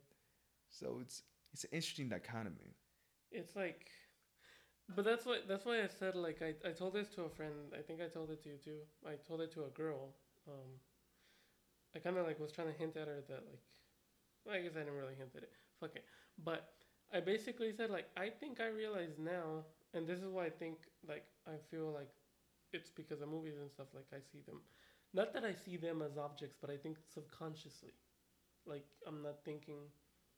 So it's it's an interesting dichotomy. It's like, but that's why that's why I said like I, I told this to a friend. I think I told it to you too. I told it to a girl. Um, I kind of like was trying to hint at her that like, well, I guess I didn't really hint at it. Fuck it. But I basically said like I think I realize now, and this is why I think like I feel like it's because of movies and stuff. Like I see them, not that I see them as objects, but I think subconsciously, like I'm not thinking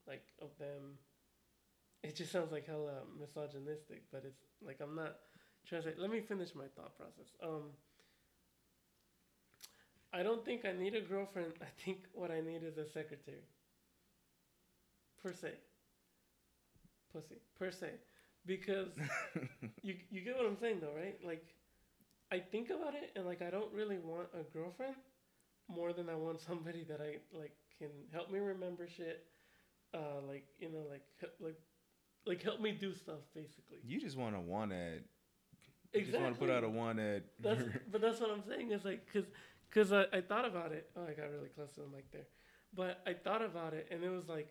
like of them it just sounds like hella misogynistic, but it's like I'm not trying to say. Let me finish my thought process. Um, I don't think I need a girlfriend. I think what I need is a secretary. per se. Pussy per se, because <laughs> you you get what I'm saying though, right? Like, I think about it and like I don't really want a girlfriend more than I want somebody that I like can help me remember shit. Uh, like you know, like like like help me do stuff basically. you just want to want at. You just want to put out a one at. That's but that's what I'm saying. It's like because because I, I thought about it. Oh, I got really close to the mic there, but I thought about it and it was like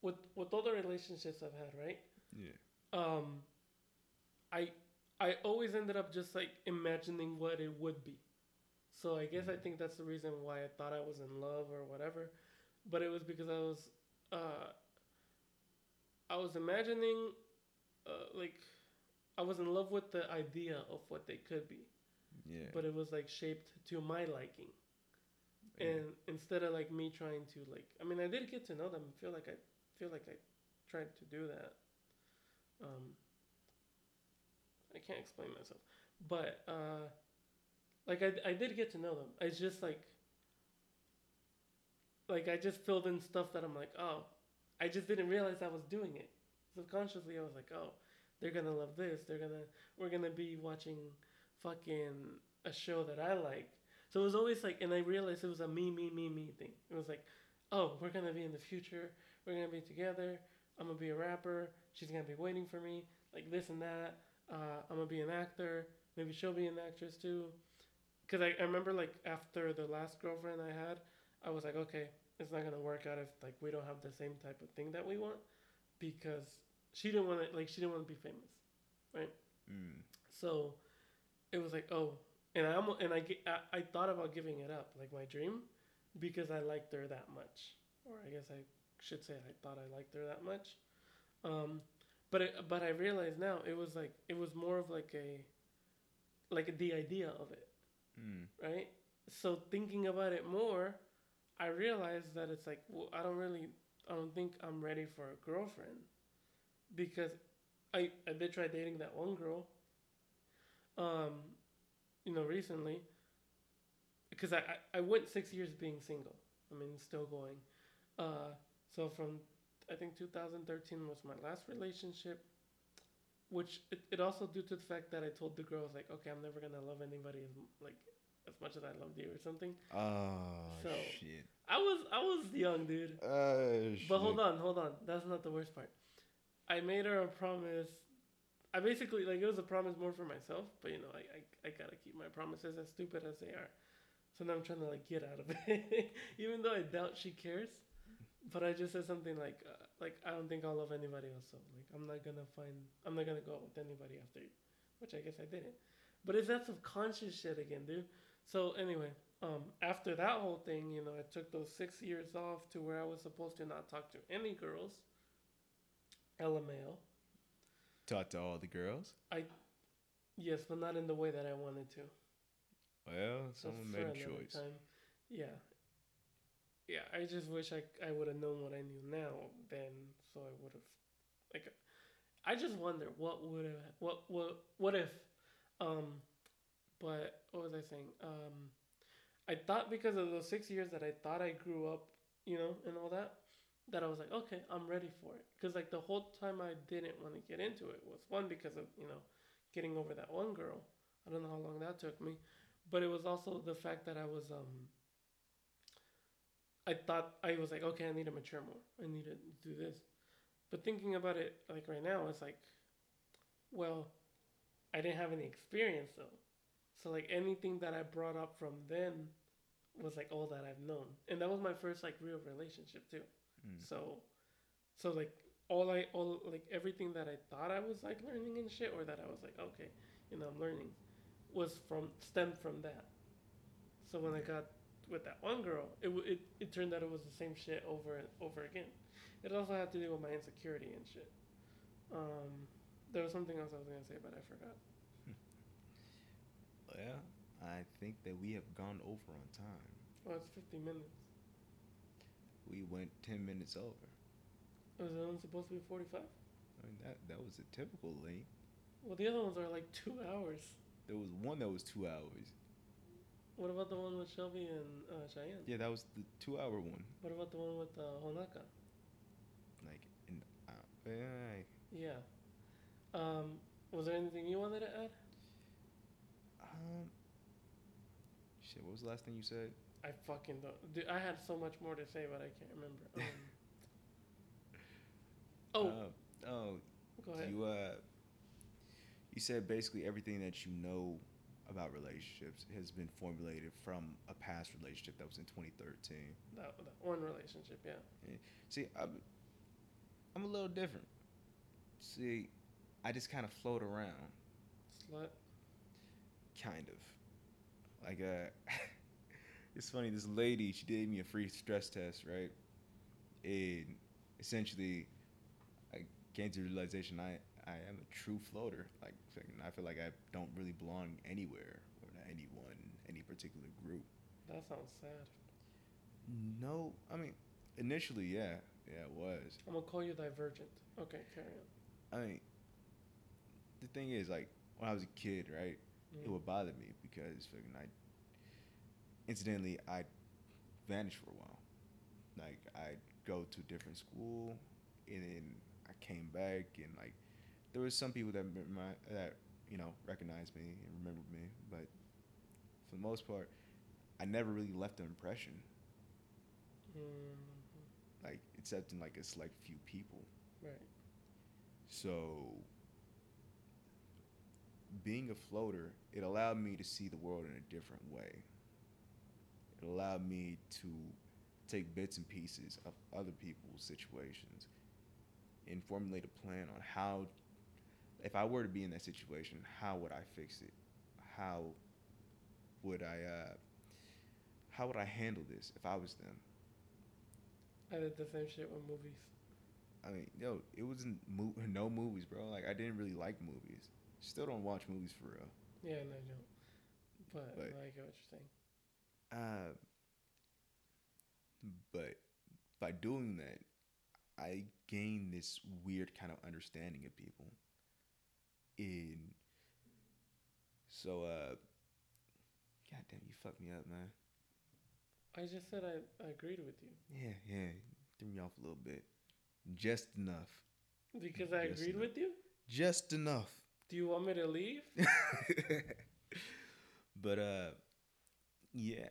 with with all the relationships I've had, right? yeah. Um, I I always ended up just like imagining what it would be. So I guess I think that's the reason why I thought I was in love or whatever, but it was because I was uh I was imagining uh, like I was in love with the idea of what they could be Yeah. but it was like shaped to my liking. Yeah. And instead of like me trying to like, I mean, I did get to know them. I feel like I feel like I tried to do that. Um, I can't explain myself, but uh, like I I did get to know them. It's just like like I just filled in stuff that I'm like, oh, I just didn't realize I was doing it. Subconsciously, I was like, oh, they're gonna love this. They're gonna we're gonna be watching fucking a show that I like. So it was always like, and I realized it was a me, me, me, me thing. It was like, oh, we're gonna be in the future. We're gonna be together. I'm gonna be a rapper. She's gonna be waiting for me. Like this and that. Uh, I'm gonna be an actor. Maybe she'll be an actress too. Cause I, I remember like after the last girlfriend I had, I was like, okay, it's not gonna work out if like we don't have the same type of thing that we want, because she didn't want to like she didn't want to be famous. Mm. So it was like, oh, and I almost, and I, I I thought about giving it up, like my dream, because I liked her that much, or I guess I should say I thought I liked her that much. Um, but it, but I realize now it was like it was more of like a like the idea of it, Mm. right? So thinking about it more, I realized that it's like well, I don't really I don't think I'm ready for a girlfriend because I I did try dating that one girl. Um, you know, recently because I, I I went six years being single. I mean, still going. Uh, so from I think 2013 was my last relationship, which it, it also due to the fact that I told the girl I was like, okay, I'm never gonna love anybody as like as much as I loved you or something. Oh So- shit. I was I was young, dude. Oh, shit. But hold on, hold on. That's not the worst part. I made her a promise. I basically like it was a promise more for myself, but you know, I, I, I gotta keep my promises as stupid as they are. So now I'm trying to like get out of <laughs> it, even though I doubt she cares. But I just said something like, uh, like I don't think I'll love anybody else. So like I'm not gonna find, I'm not gonna go out with anybody after you, which I guess I didn't. But it's that subconscious shit again, dude. So anyway, um, after that whole thing, you know, I took those six years off to where I was supposed to not talk to any girls. LMAO. Talk to all the girls. I, yes, but not in the way that I wanted to. Well, someone made a choice. Yeah. Yeah, I just wish I, I would have known what I knew now then, so I would have like I just wonder what would have what what what if um but what was I saying? Um I thought because of those 6 years that I thought I grew up, you know, and all that that I was like, okay, I'm ready for it. Cuz like the whole time I didn't want to get into it was one because of, you know, getting over that one girl. I don't know how long that took me but it was also the fact that I was um I thought I was like, okay, I need to mature more. I need to do this. But thinking about it like right now, it's like, well, I didn't have any experience though. So like anything that I brought up from then was like all that I've known. And that was my first like real relationship too. Mm. So so like all I all like everything that I thought I was like learning and shit or that I was like, okay, you know, I'm learning was from stemmed from that. So when I got with that one girl, it it it turned out it was the same shit over and over again. It also had to do with my insecurity and shit. Um, there was something else I was gonna say, but I forgot. <laughs> Well, I think that we have gone over on time. Well, it's fifty minutes. We went ten minutes over. Was the one supposed to be forty-five? I mean that that was a typical length. Well, the other ones are like two hours. There was one that was two hours. What about the one with Shelby and uh, Cheyenne? Yeah, that was the two-hour one. What about the one with uh, Honaka? Like, in, uh, eh, Yeah. Um, was there anything you wanted to add? um, shit. What was the last thing you said? I fucking don't. Dude, I had so much more to say, but I can't remember. <laughs> Um, oh, Uh, oh, go ahead. you uh, you said basically everything that you know about relationships has been formulated from a past relationship that was in 2013. that, that one relationship, yeah. See, I'm, I'm a little different. See, I just kind of float around, Slut. kind of. Like, uh, <laughs> it's funny. This lady, she gave me a free stress test, right? And essentially, I came to the realization I I am a true floater. Like, I feel like I don't really belong anywhere or to anyone, any particular group. That sounds sad. No, I mean, initially, yeah, yeah, it was. I'm gonna call you divergent. Okay, carry on. I mean, the thing is, like, when I was a kid, right, it Mm. would bother me because fucking I, incidentally, I vanished for a while. Like, I'd go to a different school, and then I came back, and like, there was some people that remi- that you know recognized me and remembered me, but for the most part, I never really left an impression. Mm, Like, except in like a select few people. right. So, being a floater, it allowed me to see the world in a different way. It allowed me to take bits and pieces of other people's situations and formulate a plan on how, if I were to be in that situation, how would I fix it? How would I, uh, how would I handle this if I was them? I did the same shit with movies. I mean, yo, it wasn't mo- <laughs> no movies, bro. Like I didn't really like movies. Still don't watch movies for real. Yeah, no, I don't. But, But- I get what you're saying. Uh, but by doing that, I gained this weird kind of understanding of people. In so, uh, goddamn, you fucked me up, man. I just said I, I agreed with you Yeah, yeah, threw me off a little bit, just enough, because I Yes, agreed no. with you. just enough. Do you want me to leave? <laughs> but uh yeah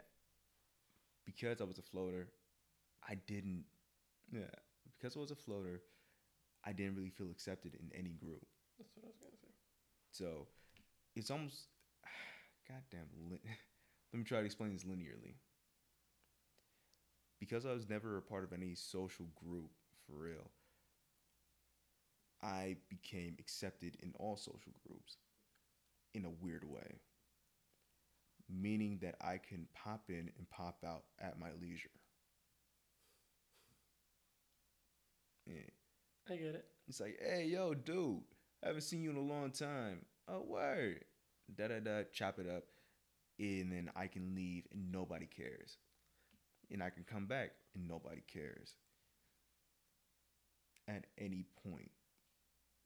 because i was a floater i didn't yeah because i was a floater i didn't really feel accepted in any group That's what I was gonna say. So it's almost <sighs> goddamn lin- <laughs> let me try to explain this linearly because i was never a part of any social group for real i became accepted in all social groups in a weird way meaning that i can pop in and pop out at my leisure yeah. I get it. It's like, hey, yo, dude, I haven't seen you in a long time. Oh, word. Da da da, chop it up. And then I can leave and nobody cares. And I can come back and nobody cares. At any point.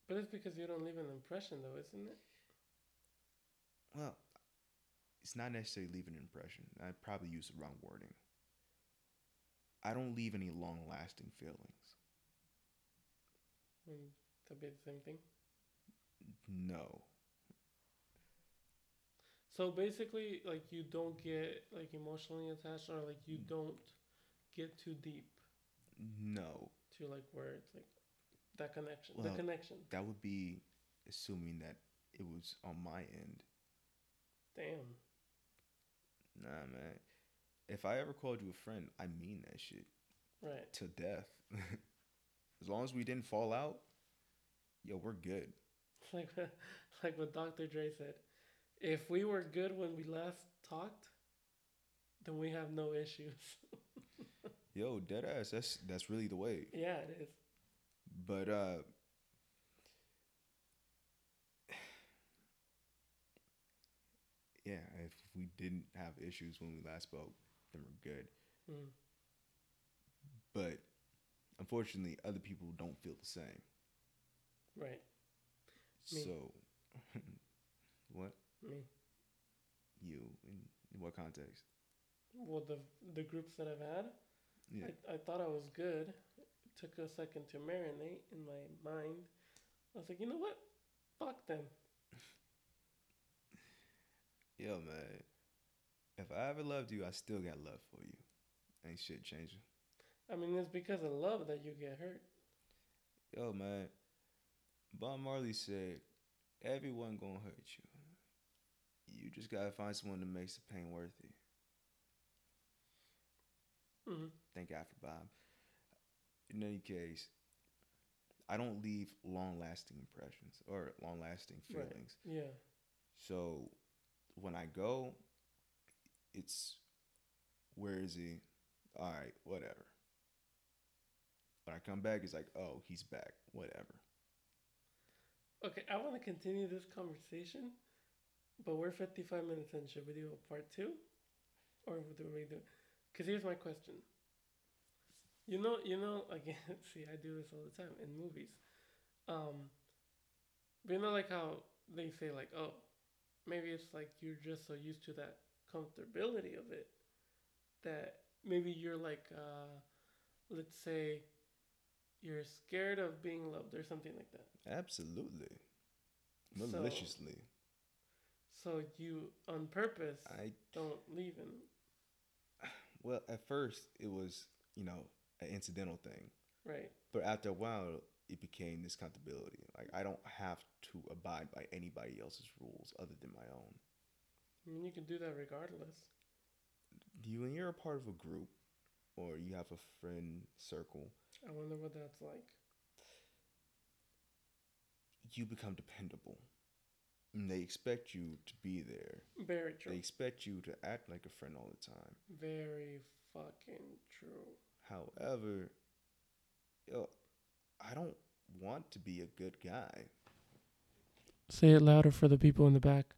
But it's because you don't leave an impression, though, isn't it? Well, it's not necessarily leave an impression. I probably used the wrong wording. I don't leave any long lasting feelings. Mm, that'd be the same thing. No. So basically, like you don't get like emotionally attached, or like you Mm. don't get too deep No. to like where it's like that connection, Well, the connection. That would be assuming that it was on my end. Damn. Nah, man. If I ever called you a friend, I mean that shit Right. to death. <laughs> as long as we didn't fall out, yo, we're good. Like <laughs> like what Dr. Dre said. If we were good when we last talked, then we have no issues. <laughs> Yo, dead ass. That's that's really the way. yeah, it is. But uh <sighs> yeah, if we didn't have issues when we last spoke, then we're good. Mm. But unfortunately, other people don't feel the same. Right. Me. So, <laughs> what Me. you In what context? Well, the the groups that I've had, Yeah. I, I thought I was good. It took a second to marinate in my mind. I was like, you know what? Fuck them. <laughs> Yo, man. If I ever loved you, I still got love for you. Ain't shit changing. I mean, it's because of love that you get hurt. Yo, man. Bob Marley said, everyone gonna hurt you. You just gotta find someone that makes the pain worth it. hmm Thank God for Bob. In any case, I don't leave long lasting impressions or long lasting Right. feelings. Yeah. So when I go, it's where is he? All right, whatever. When I come back, it's like, oh, he's back. Whatever. Okay, I want to continue this conversation, but we're 55 minutes in. Should we do a part two? Or do we do. Because here's my question. You know, you know, <laughs> again, see, I do this all the time in movies. Um, but you know, like how they say, like, oh, maybe it's like you're just so used to that comfortability of it that maybe you're like, uh, let's say, you're scared of being loved or something like that. Absolutely. So- Maliciously. So you, on purpose, I don't leave him. well, at first it was, you know, an incidental thing. Right. But after a while, it became this accountability. Like I don't have to abide by anybody else's rules other than my own. I mean, you can do that regardless. You when you're a part of a group, or you have a friend circle, I wonder what that's like. you become dependable. And they expect you to be there. Very true. They expect you to act like a friend all the time. Very fucking true. However, yo, I don't want to be a good guy. Say it louder for the people in the back.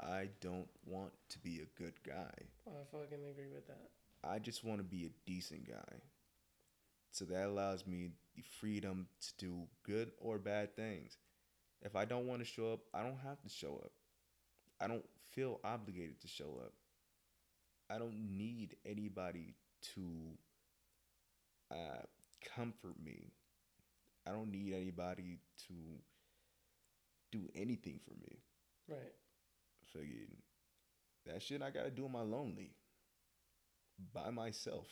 I don't want to be a good guy. I fucking agree with that. I just want to be a decent guy. So that allows me the freedom to do good or bad things. If I don't want to show up, I don't have to show up. I don't feel obligated to show up. I don't need anybody to uh, comfort me. I don't need anybody to do anything for me. Right. Figured that shit I gotta do on my lonely by myself.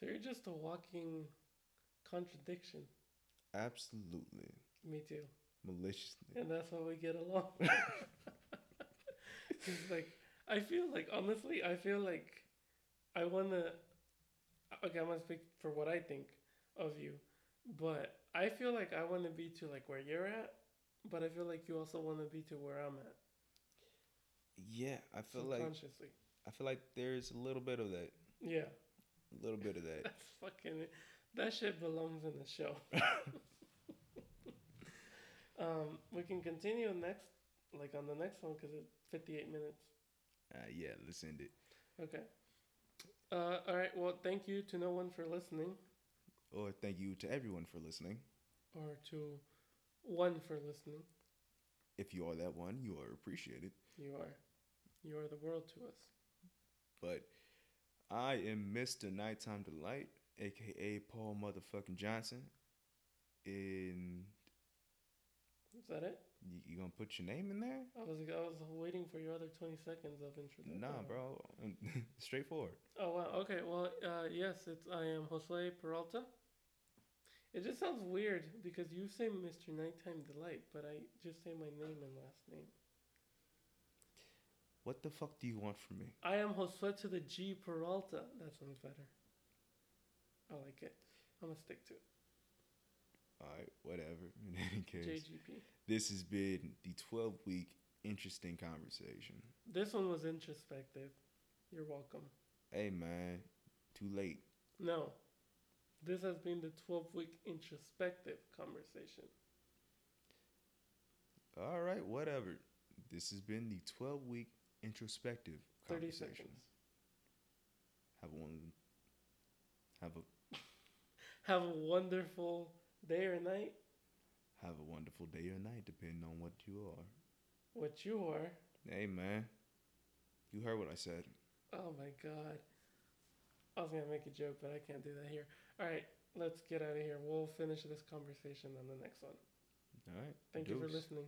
So you're just a walking contradiction. Absolutely. Me too. Maliciously. And that's why we get along. <laughs> it's like I feel like honestly, I feel like I wanna. Okay, I'm gonna speak for what I think of you, but I feel like I want to be to like where you're at, but I feel like you also want to be to where I'm at. Yeah, I feel like. I feel like there's a little bit of that. Yeah, A little bit of that. that's <laughs> fucking. That shit belongs in the show. <laughs> um, we can continue next, like on the next one, because it's 58 minutes. Uh, yeah, let's end it. Okay. Uh, all right. Well, thank you to no one for listening, Or thank you to everyone for listening. or to one for listening. If you are that one, you are appreciated. You are, you are the world to us. But I am Mr. Nighttime Delight, aka Paul motherfucking Johnson. And Is that it? you, you gonna put your name in there? I was I was waiting for your other 20 seconds of introduction. Nah, bro. <laughs> Straightforward. Oh wow. Okay. Well, uh, yes, it's I am Jose Peralta. It just sounds weird because you say Mr. Nighttime Delight, but I just say my name and last name. What the fuck do you want from me? I am Josue to the G Peralta. That sounds better. I like it. I'm gonna stick to it. Alright, whatever. <laughs> In any case, JGP. this has been the 12 week interesting conversation. This one was introspective. You're welcome. Hey, man, too late. No. This has been the 12 week introspective conversation. All right, whatever. This has been the 12 week introspective 30 conversation. seconds. Have one. Have a Have a wonderful day or night. have a wonderful day or night, depending on what you are. What you are. Hey, man. You heard what I said. Oh my god. I was gonna make a joke, but I can't do that here. All right, let's get out of here. We'll finish this conversation on the next one. All right. Thank you for listening.